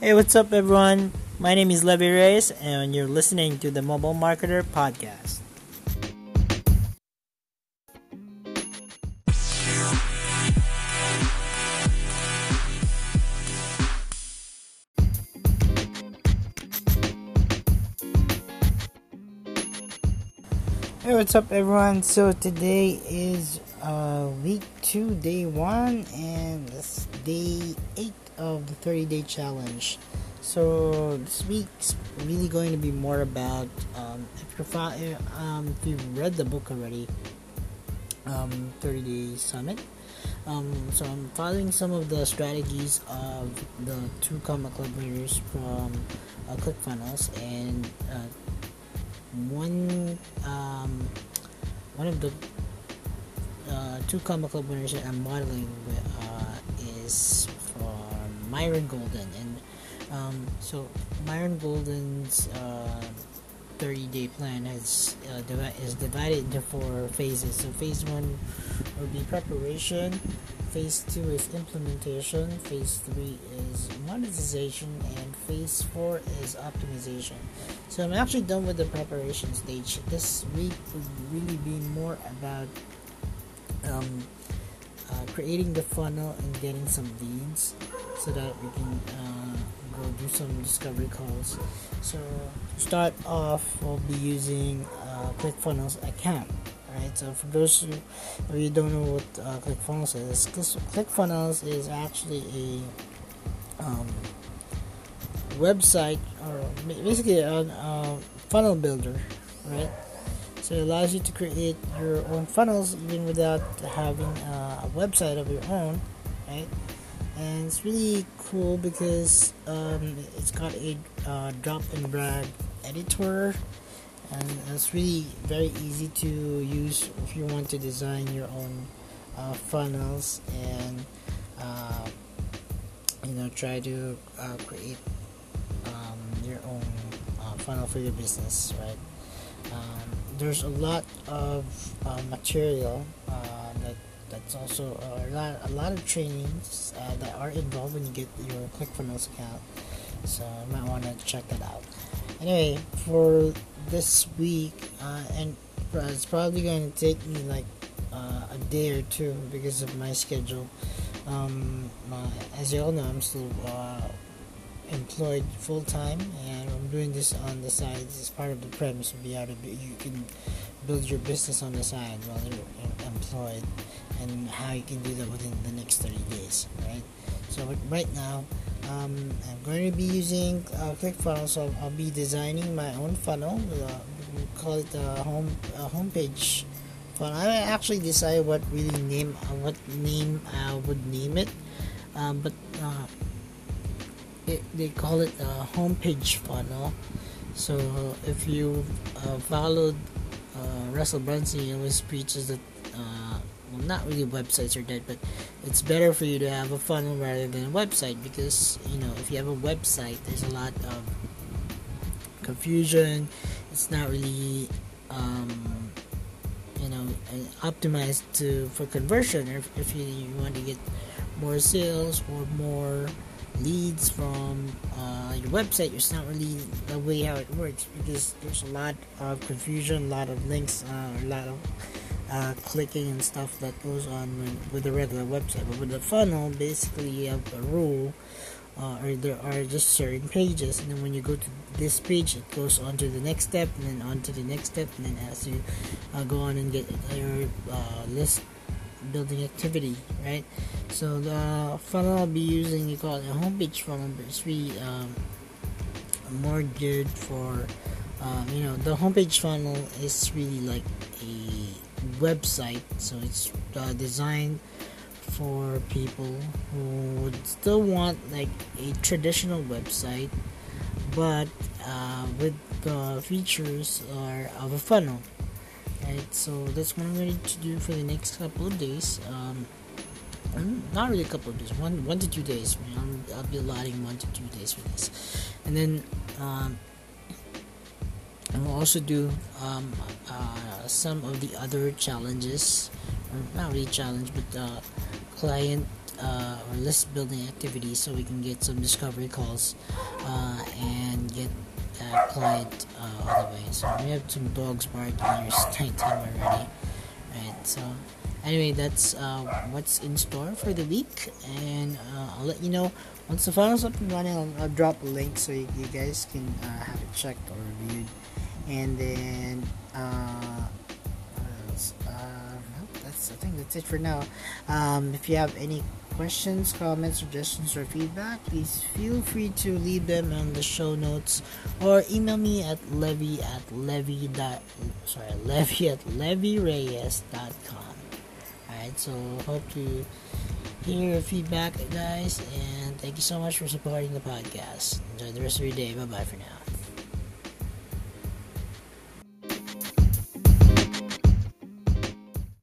Hey, what's up, everyone? My name is Levy Reyes, and you're listening to the Mobile Marketer Podcast. Hey, what's up, everyone? So, today is uh, week two, day one, and it's day eight of the 30 day challenge. So this week's really going to be more about um, if you're um, if you've read the book already, um, 30 Day Summit. Um, so I'm following some of the strategies of the two Comma Club from uh, ClickFunnels, and uh, one um, one of the uh, two Comma Club winners that I'm modeling with, uh, is from Myron Golden, and um, so Myron Golden's uh, 30 day plan has uh, is divided into four phases. So phase one will be preparation. Phase two is implementation. Phase three is monetization, and phase four is optimization. So I'm actually done with the preparation stage. This week will really be more about um, uh, creating the funnel and getting some leads so that we can uh, go do some discovery calls. So to start off, we'll be using uh, ClickFunnels account. Right, so for those who, of you don't know what uh, ClickFunnels is, ClickFunnels is actually a um, website or basically a, a funnel builder, right? So it allows you to create your own funnels even without having a website of your own, right? And it's really cool because um, it's got a uh, drop and drag editor, and it's really very easy to use if you want to design your own uh, funnels and uh, you know try to uh, create um, your own uh, funnel for your business, right? There's a lot of uh, material uh, that that's also uh, a lot a lot of trainings uh, that are involved when you get your ClickFunnels account. So you might want to check that out. Anyway, for this week, uh, and it's probably going to take me like uh, a day or two because of my schedule. Um, as you all know, I'm still employed full time, and doing this on the side. Is part of the premise of be able to you can build your business on the side while you're employed, and how you can do that within the next 30 days, right? So right now, um, I'm going to be using uh, ClickFunnels. So I'll be designing my own funnel. Uh, we call it a home a homepage funnel. I actually decide what really name uh, what name I would name it, um, but uh, it, they call it a homepage funnel. So if you uh, followed uh, Russell Brunson, he always preaches that uh, well, not really websites are dead, but it's better for you to have a funnel rather than a website because you know if you have a website, there's a lot of confusion. It's not really um, you know optimized to for conversion. If, if you, you want to get more sales or more leads from uh, your website, it's not really the way how it works because there's a lot of confusion, a lot of links, uh, a lot of uh, clicking and stuff that goes on with, the regular website. But with the funnel, basically you have a rule, uh, or there are just certain pages, and then when you go to this page, it goes on to the next step, and then on to the next step, and then as you uh, go on and get your uh, list building activity, right? So the funnel I'll be using, you call it a homepage funnel, but it's really um, more geared for, um, you know, the homepage funnel is really like a website, so it's uh, designed for people who would still want like a traditional website, but uh, with the features are of a funnel so that's what i'm going to do for the next couple of days. Um, not really a couple of days one one to two days i will be allotting one to two days for this. And then um, and we'll also do um, uh, some of the other challenges. Not really challenge but uh, client uh, or list building activities so we can get some discovery calls uh, and get that client uh, all the way. So we have some dogs barking here. It's nighttime already, right? So anyway, that's uh, what's in store for the week, and uh, I'll let you know once the funnel's up and running. I'll, I'll drop a link so you, you guys can uh, have it checked or reviewed, and then. Uh, I think that's it for now. Um, if you have any questions, comments, suggestions, or feedback, please feel free to leave them on the show notes or email me at levy at levy dot sorry levy at levyreyes.com. Alright, so hope to hear your feedback, guys, and thank you so much for supporting the podcast. Enjoy the rest of your day. Bye bye for now.